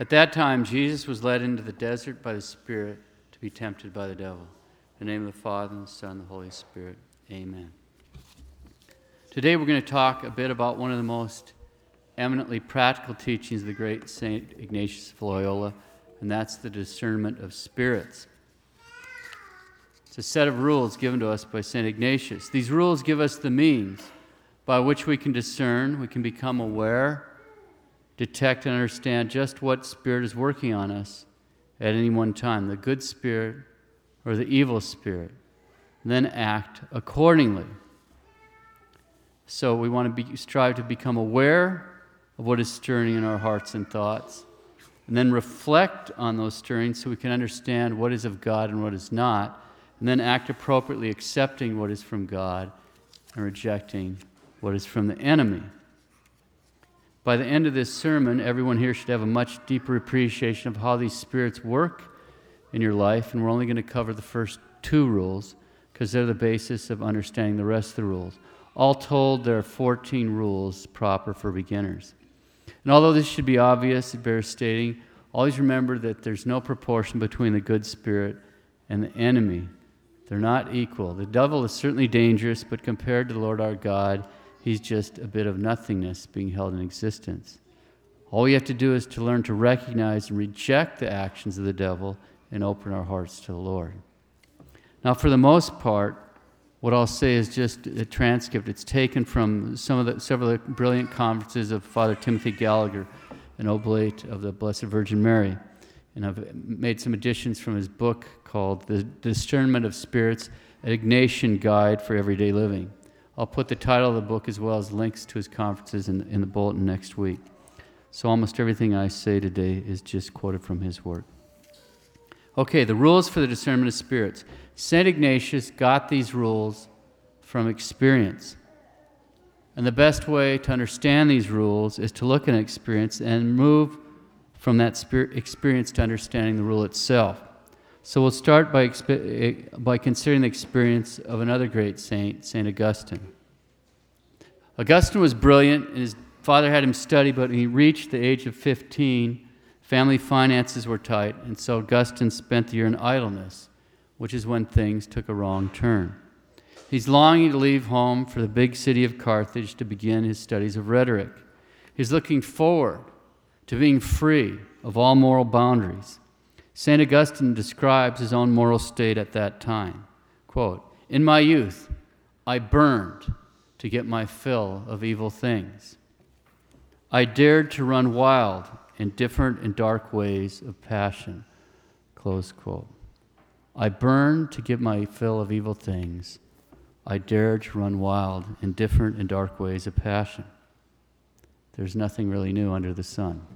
At that time, Jesus was led into the desert by the Spirit to be tempted by the devil. In the name of the Father, and the Son, and the Holy Spirit. Amen. Today, we're going to talk a bit about one of the most eminently practical teachings of the great St. Ignatius of Loyola, and that's the discernment of spirits. It's a set of rules given to us by St. Ignatius. These rules give us the means by which we can discern, we can become aware detect and understand just what spirit is working on us at any one time the good spirit or the evil spirit, then act accordingly. So we want to be, strive to become aware of what is stirring in our hearts and thoughts, and then reflect on those stirrings so we can understand what is of God and what is not, and then act appropriately, accepting what is from God and rejecting what is from the enemy. By the end of this sermon, everyone here should have a much deeper appreciation of how these spirits work in your life, and we're only going to cover the first two rules because they're the basis of understanding the rest of the rules. All told, there are 14 rules proper for beginners. And although this should be obvious, it bears stating, always remember that there's no proportion between the good spirit and the enemy. They're not equal. The devil is certainly dangerous, but compared to the Lord our God, he's just a bit of nothingness being held in existence. All we have to do is to learn to recognize and reject the actions of the devil and open our hearts to the Lord. Now, for the most part, what I'll say is just a transcript. It's taken from some of the several of the brilliant conferences of Father Timothy Gallagher, an oblate of the Blessed Virgin Mary. And I've made some additions from his book called The Discernment of Spirits, an Ignatian Guide for Everyday Living. I'll put the title of the book as well as links to his conferences in, in the bulletin next week. So almost everything I say today is just quoted from his work. Okay, the rules for the discernment of spirits. St. Ignatius got these rules from experience. And the best way to understand these rules is to look at an experience and move from that experience to understanding the rule itself. So we'll start by, eh, by considering the experience of another great saint, St. Augustine. Augustine was brilliant, and his father had him study, but when he reached the age of 15, family finances were tight, and so Augustine spent the year in idleness, which is when things took a wrong turn. He's longing to leave home for the big city of Carthage to begin his studies of rhetoric. He's looking forward to being free of all moral boundaries. St. Augustine describes his own moral state at that time. Quote, In my youth, I burned to get my fill of evil things. I dared to run wild in different and dark ways of passion. Close quote. I burned to get my fill of evil things. I dared to run wild in different and dark ways of passion. There's nothing really new under the sun.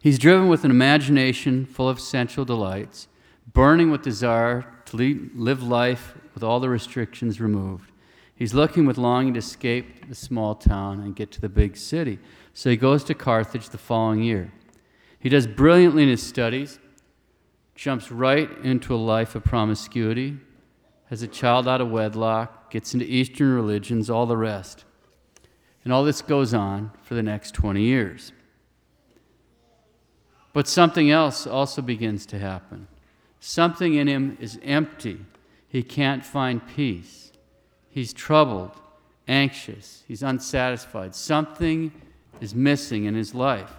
He's driven with an imagination full of sensual delights, burning with desire to live life with all the restrictions removed. He's looking with longing to escape the small town and get to the big city. So he goes to Carthage the following year. He does brilliantly in his studies, jumps right into a life of promiscuity, has a child out of wedlock, gets into Eastern religions, all the rest. And all this goes on for the next 20 years. But something else also begins to happen. Something in him is empty. He can't find peace. He's troubled, anxious, he's unsatisfied. Something is missing in his life.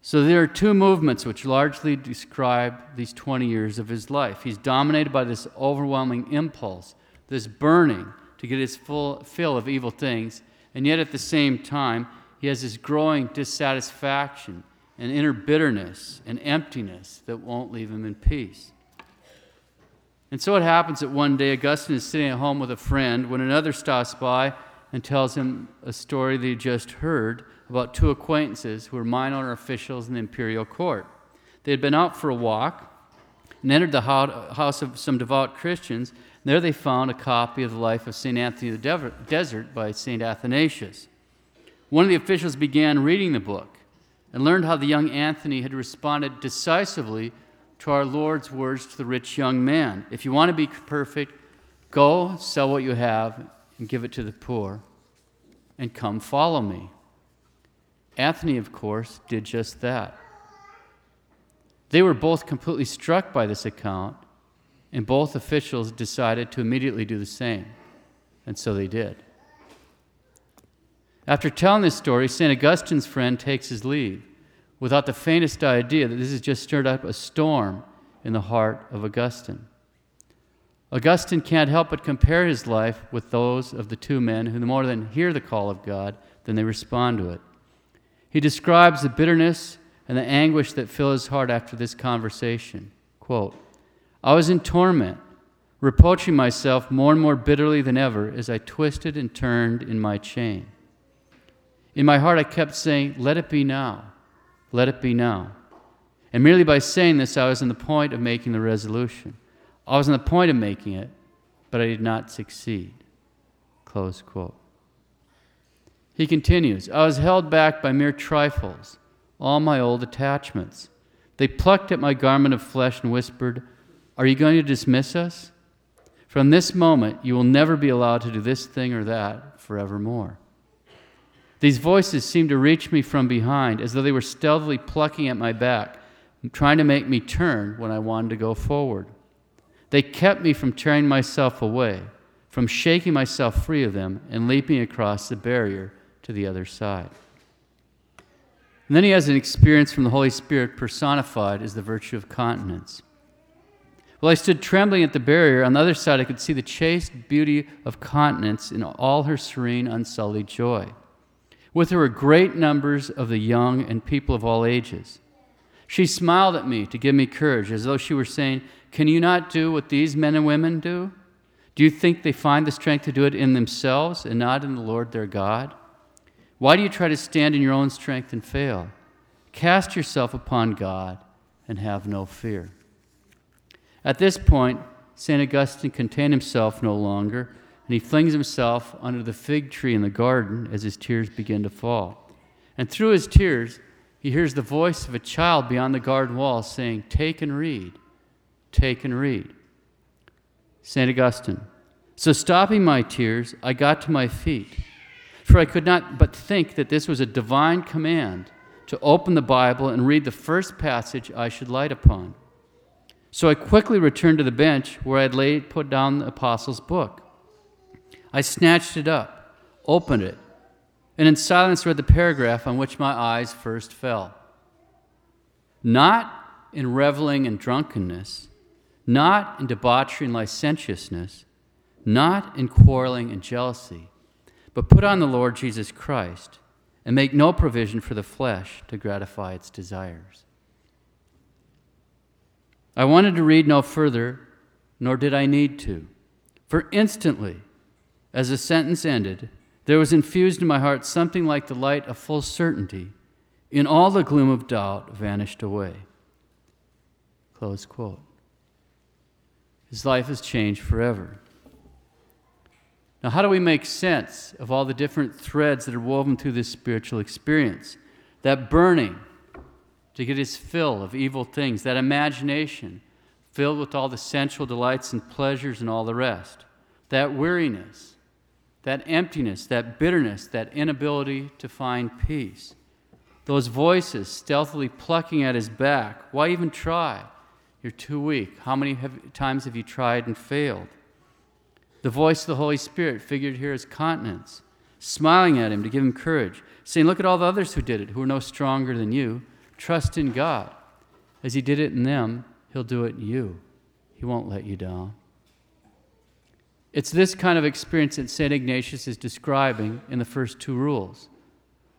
So there are two movements which largely describe these 20 years of his life. He's dominated by this overwhelming impulse, this burning to get his full fill of evil things, and yet at the same time, he has this growing dissatisfaction and inner bitterness and emptiness that won't leave him in peace. And so it happens that one day Augustine is sitting at home with a friend when another stops by and tells him a story that he just heard about two acquaintances who were minor officials in the imperial court. They had been out for a walk and entered the house of some devout Christians. And there they found a copy of the life of St. Anthony of the Desert by St. Athanasius. One of the officials began reading the book and learned how the young Anthony had responded decisively to our Lord's words to the rich young man If you want to be perfect, go sell what you have and give it to the poor, and come follow me. Anthony, of course, did just that. They were both completely struck by this account, and both officials decided to immediately do the same. And so they did. After telling this story, St. Augustine's friend takes his leave without the faintest idea that this has just stirred up a storm in the heart of Augustine. Augustine can't help but compare his life with those of the two men who more than hear the call of God than they respond to it. He describes the bitterness and the anguish that fill his heart after this conversation. Quote, I was in torment, reproaching myself more and more bitterly than ever as I twisted and turned in my chain. In my heart, I kept saying, Let it be now. Let it be now. And merely by saying this, I was on the point of making the resolution. I was on the point of making it, but I did not succeed. Close quote. He continues I was held back by mere trifles, all my old attachments. They plucked at my garment of flesh and whispered, Are you going to dismiss us? From this moment, you will never be allowed to do this thing or that forevermore. These voices seemed to reach me from behind, as though they were stealthily plucking at my back, trying to make me turn when I wanted to go forward. They kept me from tearing myself away, from shaking myself free of them and leaping across the barrier to the other side. And then he has an experience from the Holy Spirit personified as the virtue of continence. While I stood trembling at the barrier, on the other side I could see the chaste beauty of continence in all her serene, unsullied joy. With her were great numbers of the young and people of all ages. She smiled at me to give me courage, as though she were saying, Can you not do what these men and women do? Do you think they find the strength to do it in themselves and not in the Lord their God? Why do you try to stand in your own strength and fail? Cast yourself upon God and have no fear. At this point, St. Augustine contained himself no longer, and he flings himself under the fig tree in the garden as his tears begin to fall. And through his tears, he hears the voice of a child beyond the garden wall saying, Take and read, take and read. St. Augustine. So, stopping my tears, I got to my feet, for I could not but think that this was a divine command to open the Bible and read the first passage I should light upon. So I quickly returned to the bench where I had laid put down the apostles' book. I snatched it up, opened it, and in silence read the paragraph on which my eyes first fell. Not in reveling and drunkenness, not in debauchery and licentiousness, not in quarreling and jealousy, but put on the Lord Jesus Christ and make no provision for the flesh to gratify its desires. I wanted to read no further, nor did I need to, for instantly, as the sentence ended, there was infused in my heart something like the light of full certainty. In all the gloom of doubt vanished away. Close quote. His life has changed forever. Now, how do we make sense of all the different threads that are woven through this spiritual experience? That burning to get his fill of evil things, that imagination filled with all the sensual delights and pleasures and all the rest, that weariness that emptiness, that bitterness, that inability to find peace. Those voices stealthily plucking at his back. Why even try? You're too weak. How many have, times have you tried and failed? The voice of the Holy Spirit figured here as continence, smiling at him to give him courage, saying, Look at all the others who did it, who are no stronger than you. Trust in God. As he did it in them, he'll do it in you. He won't let you down. It's this kind of experience that St. Ignatius is describing in the first two rules.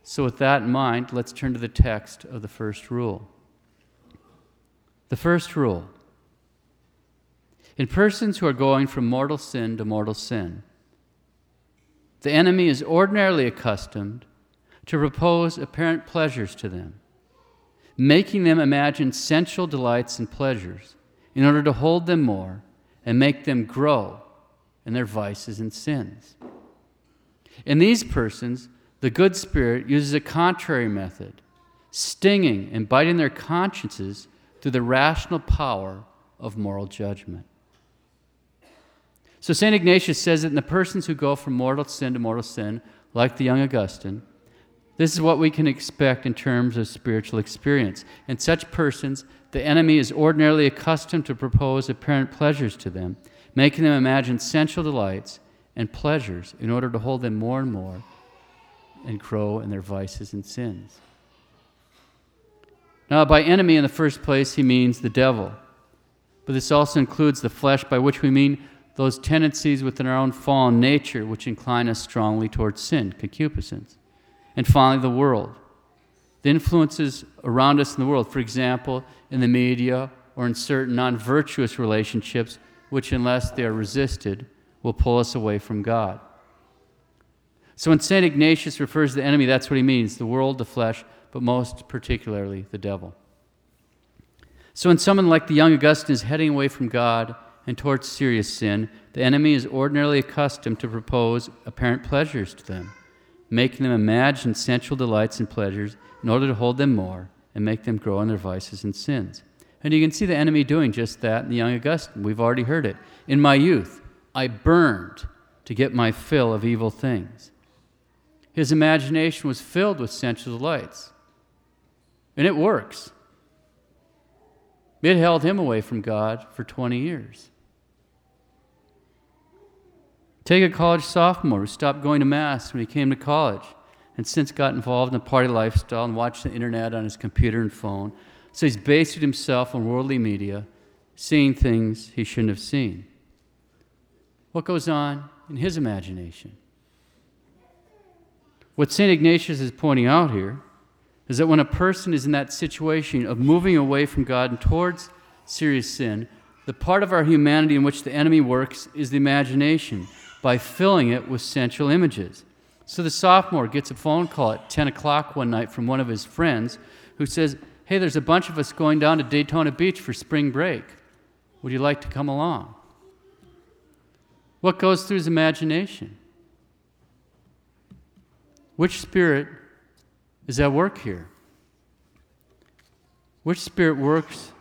So, with that in mind, let's turn to the text of the first rule. The first rule in persons who are going from mortal sin to mortal sin, the enemy is ordinarily accustomed to propose apparent pleasures to them, making them imagine sensual delights and pleasures in order to hold them more and make them grow and their vices and sins. In these persons, the good spirit uses a contrary method, stinging and biting their consciences through the rational power of moral judgment. So, St. Ignatius says that in the persons who go from mortal sin to mortal sin, like the young Augustine, This is what we can expect in terms of spiritual experience. In such persons, the enemy is ordinarily accustomed to propose apparent pleasures to them, making them imagine sensual delights and pleasures in order to hold them more and more and grow in their vices and sins. Now, by enemy in the first place, he means the devil. But this also includes the flesh, by which we mean those tendencies within our own fallen nature which incline us strongly towards sin, concupiscence. And finally, the world. The influences around us in the world, for example, in the media or in certain non virtuous relationships, which, unless they are resisted, will pull us away from God. So when St. Ignatius refers to the enemy, that's what he means the world, the flesh, but most particularly the devil. So when someone like the young Augustine is heading away from God and towards serious sin, the enemy is ordinarily accustomed to propose apparent pleasures to them, making them imagine sensual delights and pleasures in order to hold them more and make them grow in their vices and sins. And you can see the enemy doing just that in the young Augustine. We've already heard it. In my youth, I burned to get my fill of evil things. His imagination was filled with sensual delights. And it works. It held him away from God for 20 years. Take a college sophomore who stopped going to Mass when he came to college and since got involved in a party lifestyle and watched the internet on his computer and phone. So he's based himself on worldly media, seeing things he shouldn't have seen. What goes on in his imagination? What St. Ignatius is pointing out here is that when a person is in that situation of moving away from God and towards serious sin, the part of our humanity in which the enemy works is the imagination by filling it with sensual images. So the sophomore gets a phone call at 10 o'clock one night from one of his friends who says, Hey, there's a bunch of us going down to Daytona Beach for spring break. Would you like to come along? What goes through his imagination? Which spirit is at work here? Which spirit works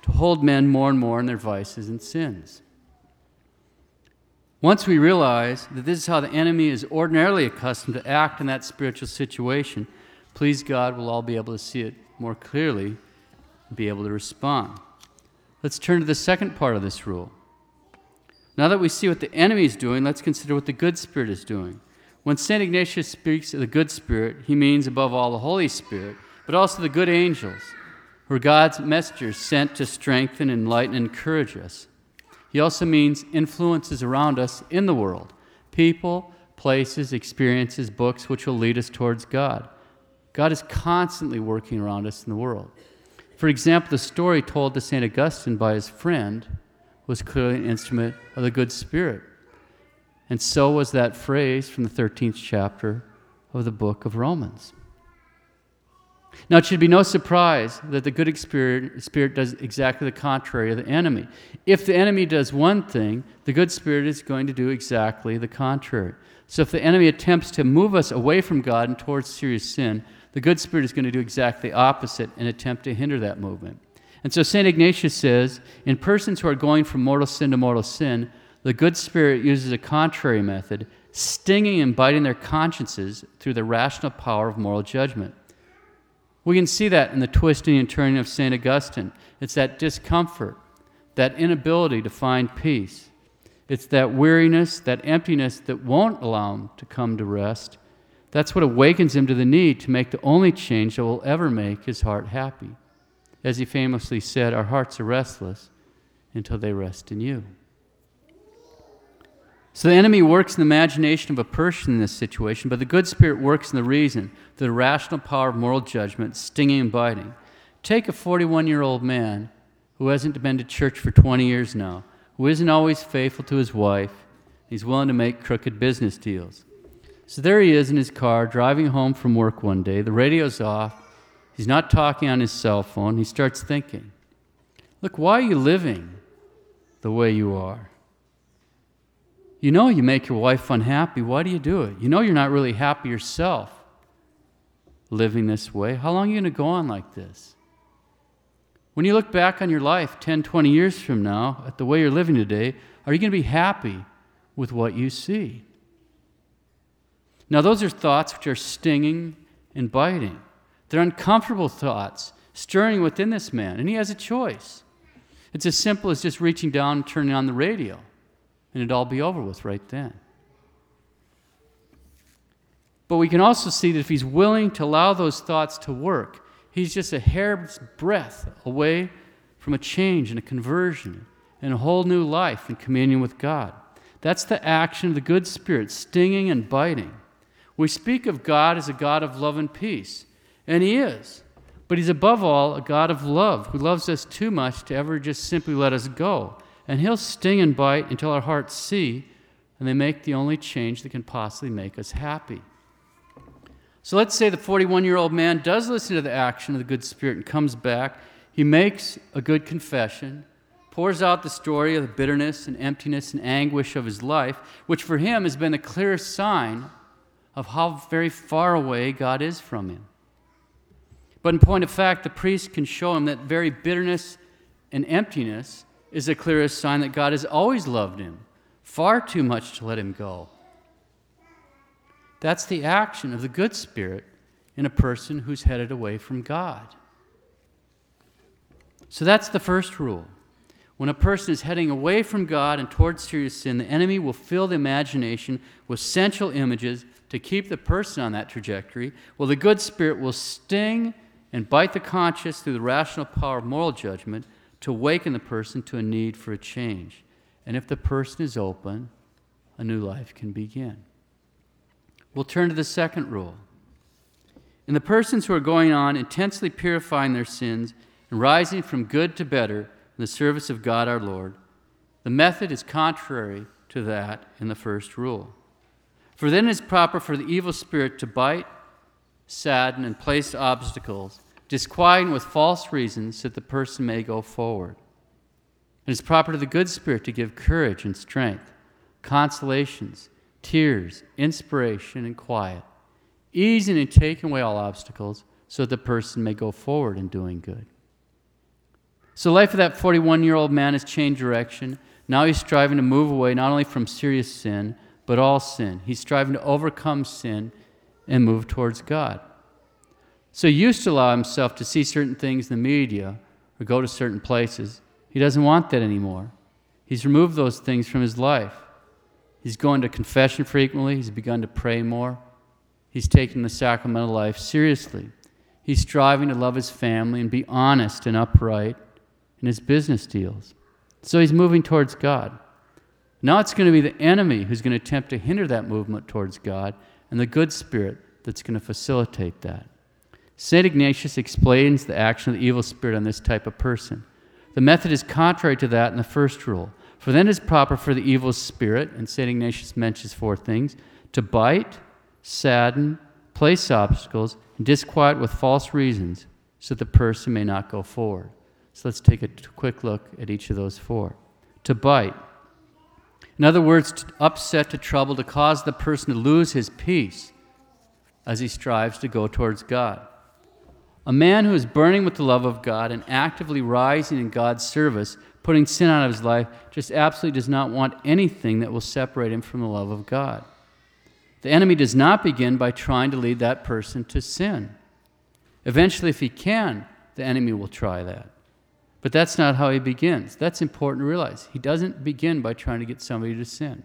to hold men more and more in their vices and sins? Once we realize that this is how the enemy is ordinarily accustomed to act in that spiritual situation, please God, we'll all be able to see it more clearly be able to respond. Let's turn to the second part of this rule. Now that we see what the enemy is doing, let's consider what the good spirit is doing. When St. Ignatius speaks of the good spirit, he means above all the Holy Spirit, but also the good angels, who are God's messengers sent to strengthen, enlighten, and encourage us. He also means influences around us in the world people, places, experiences, books which will lead us towards God. God is constantly working around us in the world. For example, the story told to St. Augustine by his friend was clearly an instrument of the good spirit. And so was that phrase from the 13th chapter of the book of Romans. Now, it should be no surprise that the good spirit, does exactly the contrary of the enemy. If the enemy does one thing, the good spirit is going to do exactly the contrary. So, if the enemy attempts to move us away from God and towards serious sin, the good spirit is going to do exactly the opposite and attempt to hinder that movement. And so St. Ignatius says in persons who are going from mortal sin to mortal sin, the good spirit uses a contrary method, stinging and biting their consciences through the rational power of moral judgment. We can see that in the twisting and turning of St. Augustine. It's that discomfort, that inability to find peace. It's that weariness, that emptiness that won't allow him to come to rest. That's what awakens him to the need to make the only change that will ever make his heart happy. As he famously said, Our hearts are restless until they rest in you. So the enemy works in the imagination of a person in this situation, but the good spirit works in the reason, the rational power of moral judgment, stinging and biting. Take a 41 year old man who hasn't been to church for 20 years now, who isn't always faithful to his wife, he's willing to make crooked business deals. So there he is in his car, driving home from work one day. The radio's off. He's not talking on his cell phone. He starts thinking, Look, why are you living the way you are? You know you make your wife unhappy. Why do you do it? You know you're not really happy yourself living this way. How long are you going to go on like this? When you look back on your life 10, 20 years from now, at the way you're living today, are you going to be happy with what you see? Now, those are thoughts which are stinging and biting. They're uncomfortable thoughts stirring within this man, and he has a choice. It's as simple as just reaching down and turning on the radio, and it'd all be over with right then. But we can also see that if he's willing to allow those thoughts to work, he's just a hair's breadth away from a change and a conversion and a whole new life in communion with God. That's the action of the good spirit, stinging and biting. We speak of God as a God of love and peace, and He is. But He's above all a God of love who loves us too much to ever just simply let us go. And He'll sting and bite until our hearts see, and they make the only change that can possibly make us happy. So let's say the 41 year old man does listen to the action of the good spirit and comes back. He makes a good confession pours out the story of the bitterness and emptiness and anguish of his life, which for him has been the clearest sign of how very far away God is from him. But in point of fact, the priest can show him that very bitterness and emptiness is the clearest sign that God has always loved him, far too much to let him go. That's the action of the good spirit in a person who's headed away from God. So that's the first rule. When a person is heading away from God and towards serious sin, the enemy will fill the imagination with sensual images to keep the person on that trajectory, well, the good spirit will sting and bite the conscience through the rational power of moral judgment to awaken the person to a need for a change. And if the person is open, a new life can begin. We'll turn to the second rule. In the persons who are going on intensely purifying their sins and rising from good to better, in the service of God our Lord. The method is contrary to that in the first rule. For then it is proper for the evil spirit to bite, sadden, and place obstacles, disquieting with false reasons that the person may go forward. It is proper to the good spirit to give courage and strength, consolations, tears, inspiration, and quiet, easing and taking away all obstacles so that the person may go forward in doing good. So, life of that 41 year old man has changed direction. Now he's striving to move away not only from serious sin, but all sin. He's striving to overcome sin and move towards God. So, he used to allow himself to see certain things in the media or go to certain places. He doesn't want that anymore. He's removed those things from his life. He's going to confession frequently, he's begun to pray more. He's taken the sacramental life seriously. He's striving to love his family and be honest and upright in his business deals. So he's moving towards God. Now it's going to be the enemy who's going to attempt to hinder that movement towards God and the good spirit that's going to facilitate that. St. Ignatius explains the action of the evil spirit on this type of person. The method is contrary to that in the first rule. For then it is proper for the evil spirit, and St. Ignatius mentions four things to bite, sadden, place obstacles, and disquiet with false reasons, so the person may not go forward. So let's take a quick look at each of those four. To bite. In other words, to upset, to trouble, to cause the person to lose his peace as he strives to go towards God. A man who is burning with the love of God and actively rising in God's service, putting sin out of his life, just absolutely does not want anything that will separate him from the love of God. The enemy does not begin by trying to lead that person to sin. Eventually, if he can, the enemy will try that. But that's not how he begins. That's important to realize. He doesn't begin by trying to get somebody to sin.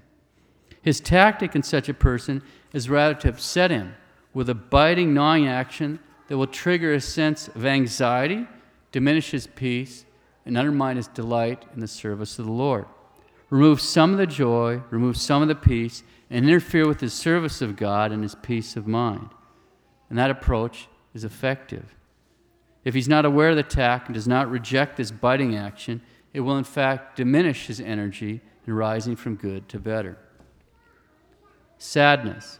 His tactic in such a person is rather to upset him with a biting, gnawing action that will trigger a sense of anxiety, diminish his peace, and undermine his delight in the service of the Lord. Remove some of the joy, remove some of the peace, and interfere with his service of God and his peace of mind. And that approach is effective. If he's not aware of the attack and does not reject this biting action, it will in fact diminish his energy in rising from good to better. Sadness.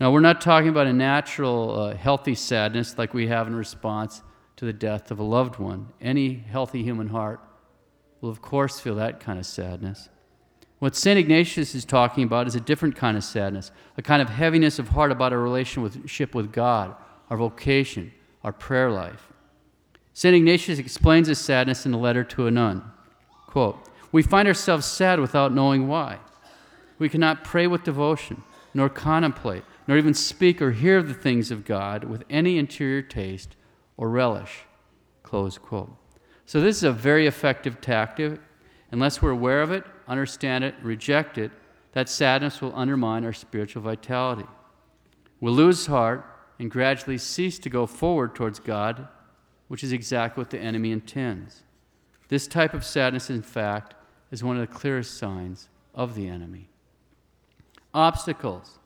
Now, we're not talking about a natural, uh, healthy sadness like we have in response to the death of a loved one. Any healthy human heart will, of course, feel that kind of sadness. What St. Ignatius is talking about is a different kind of sadness, a kind of heaviness of heart about our relationship with God, our vocation, our prayer life. St. Ignatius explains his sadness in a letter to a nun. Quote, We find ourselves sad without knowing why. We cannot pray with devotion, nor contemplate, nor even speak or hear the things of God with any interior taste or relish. Close quote. So, this is a very effective tactic. Unless we're aware of it, understand it, reject it, that sadness will undermine our spiritual vitality. We'll lose heart and gradually cease to go forward towards God, which is exactly what the enemy intends. This type of sadness, in fact, is one of the clearest signs of the enemy. Obstacles.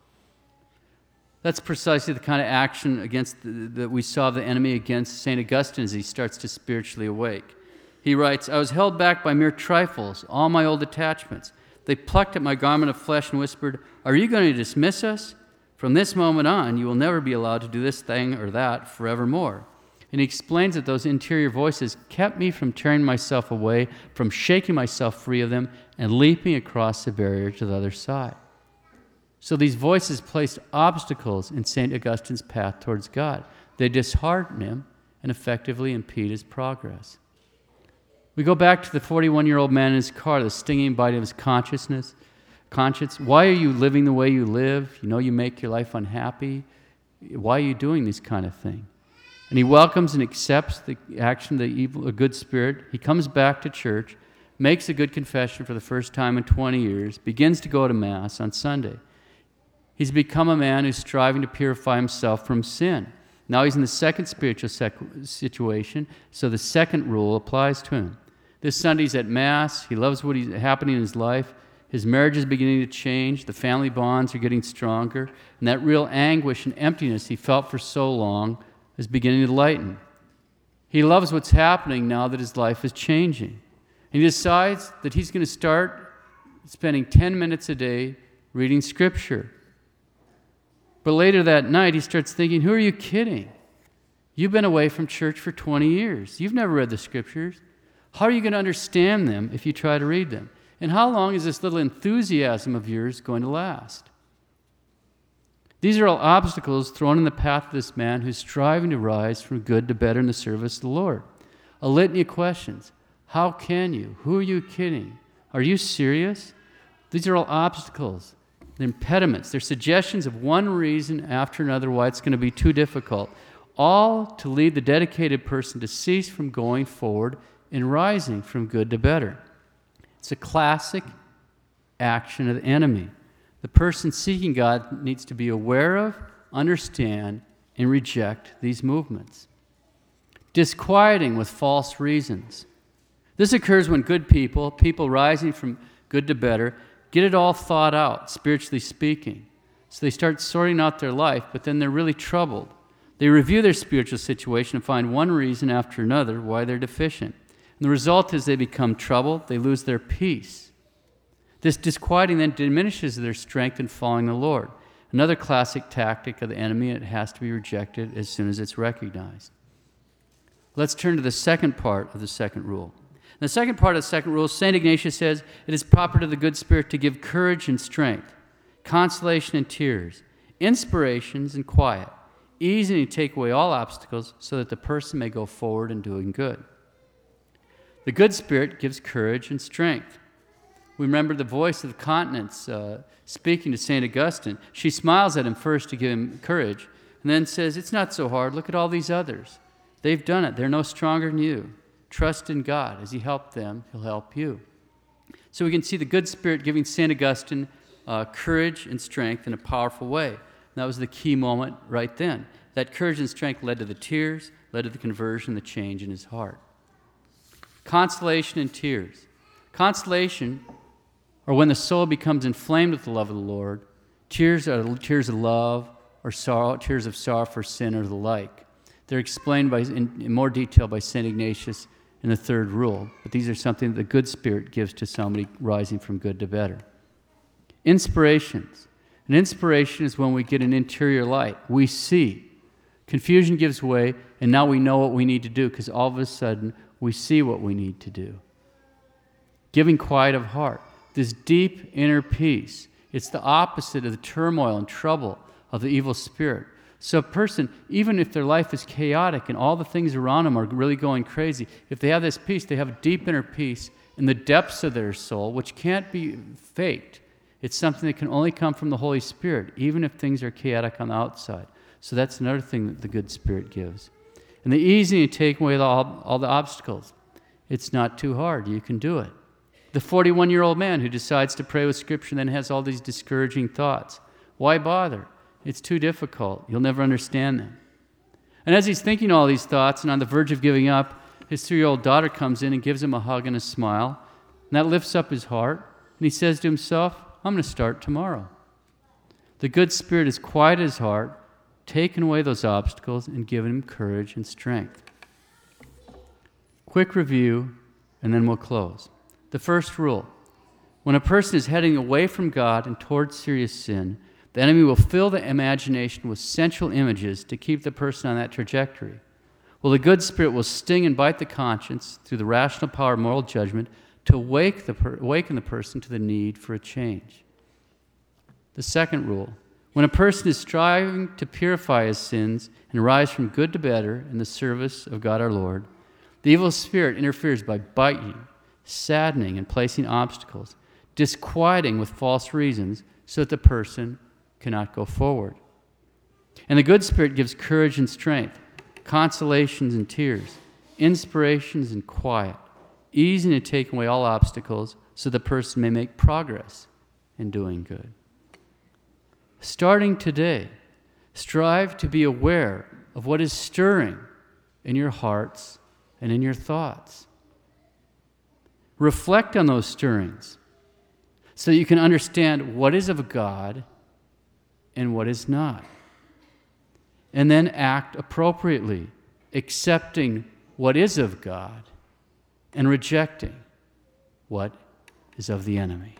That's precisely the kind of action against the, that we saw the enemy against St. Augustine as he starts to spiritually awake. He writes, I was held back by mere trifles, all my old attachments. They plucked at my garment of flesh and whispered, Are you going to dismiss us? From this moment on, you will never be allowed to do this thing or that forevermore. And he explains that those interior voices kept me from tearing myself away, from shaking myself free of them, and leaping across the barrier to the other side. So these voices placed obstacles in St. Augustine's path towards God. They dishearten him and effectively impede his progress. We go back to the 41 year old man in his car, the stinging bite of his consciousness. Conscience, why are you living the way you live? You know you make your life unhappy. Why are you doing this kind of thing? And he welcomes and accepts the action of the evil, a good spirit. He comes back to church, makes a good confession for the first time in 20 years, begins to go to Mass on Sunday. He's become a man who's striving to purify himself from sin. Now he's in the second spiritual situation, so the second rule applies to him. This Sunday's at Mass. He loves what is happening in his life. His marriage is beginning to change. The family bonds are getting stronger. And that real anguish and emptiness he felt for so long is beginning to lighten. He loves what's happening now that his life is changing. And he decides that he's going to start spending 10 minutes a day reading Scripture. But later that night, he starts thinking, Who are you kidding? You've been away from church for 20 years. You've never read the scriptures. How are you going to understand them if you try to read them? And how long is this little enthusiasm of yours going to last? These are all obstacles thrown in the path of this man who's striving to rise from good to better in the service of the Lord. A litany of questions. How can you? Who are you kidding? Are you serious? These are all obstacles the impediments, they're suggestions of one reason after another why it's going to be too difficult, all to lead the dedicated person to cease from going forward and rising from good to better. It's a classic action of the enemy. The person seeking God needs to be aware of, understand, and reject these movements. Disquieting with false reasons. This occurs when good people, people rising from good to better, get it all thought out, spiritually speaking. So they start sorting out their life, but then they're really troubled. They review their spiritual situation and find one reason after another why they're deficient. And the result is they become troubled, they lose their peace. This disquieting then diminishes their strength in following the Lord. Another classic tactic of the enemy, it has to be rejected as soon as it's recognized. Let's turn to the second part of the second rule the second part of the second rule, St. Ignatius says, it is proper to the good spirit to give courage and strength, consolation and tears, inspirations and quiet, easing to take away all obstacles so that the person may go forward in doing good. The good spirit gives courage and strength. We remember the voice of the continence uh, speaking to St. Augustine. She smiles at him first to give him courage, and then says, It's not so hard. Look at all these others. They've done it. They're no stronger than you. Trust in God. As He helped them, He'll help you. So we can see the good Spirit giving St. Augustine uh, courage and strength in a powerful way. And that was the key moment right then. That courage and strength led to the tears, led to the conversion, the change in his heart. Consolation and tears. Consolation, or when the soul becomes inflamed with the love of the Lord, tears are tears of love or sorrow, tears of sorrow for sin or the like. They're explained by, in, in more detail by St. Ignatius in the third rule, but these are something that the good spirit gives to somebody rising from good to better. Inspirations. An inspiration is when we get an interior light. We see. Confusion gives way, and now we know what we need to do because all of a sudden we see what we need to do. Giving quiet of heart. This deep inner peace. It's the opposite of the turmoil and trouble of the evil spirit. So, a person, even if their life is chaotic and all the things around them are really going crazy, if they have this peace, they have a deep inner peace in the depths of their soul, which can't be faked. It's something that can only come from the Holy Spirit, even if things are chaotic on the outside. So that's another thing that the good Spirit gives. And the easy to take away all, all the obstacles. It's not too hard. You can do it. The 41 year old man who decides to pray with Scripture and then has all these discouraging thoughts. Why bother? It's too difficult. You'll never understand them. And as he's thinking all these thoughts and on the verge of giving up, his three year old daughter comes in and gives him a hug and a smile. And that lifts up his heart. And he says to himself, I'm going to start tomorrow. The good spirit has quieted his heart, taken away those obstacles, and given him courage and strength. Quick review, and then we'll close. The first rule when a person is heading away from God and towards serious sin, the enemy will fill the imagination with sensual images to keep the person on that trajectory. Well, the good spirit will sting and bite the conscience through the rational power of moral judgment to wake the per- awaken the person to the need for a change. The second rule when a person is striving to purify his sins and rise from good to better in the service of God our Lord, the evil spirit interferes by biting, saddening, and placing obstacles, disquieting with false reasons so that the person cannot go forward. And the good spirit gives courage and strength, consolations and tears, inspirations and quiet, easing to take away all obstacles so the person may make progress in doing good. Starting today, strive to be aware of what is stirring in your hearts and in your thoughts. Reflect on those stirrings so you can understand what is of God and what is not. And then act appropriately, accepting what is of God and rejecting what is of the enemy.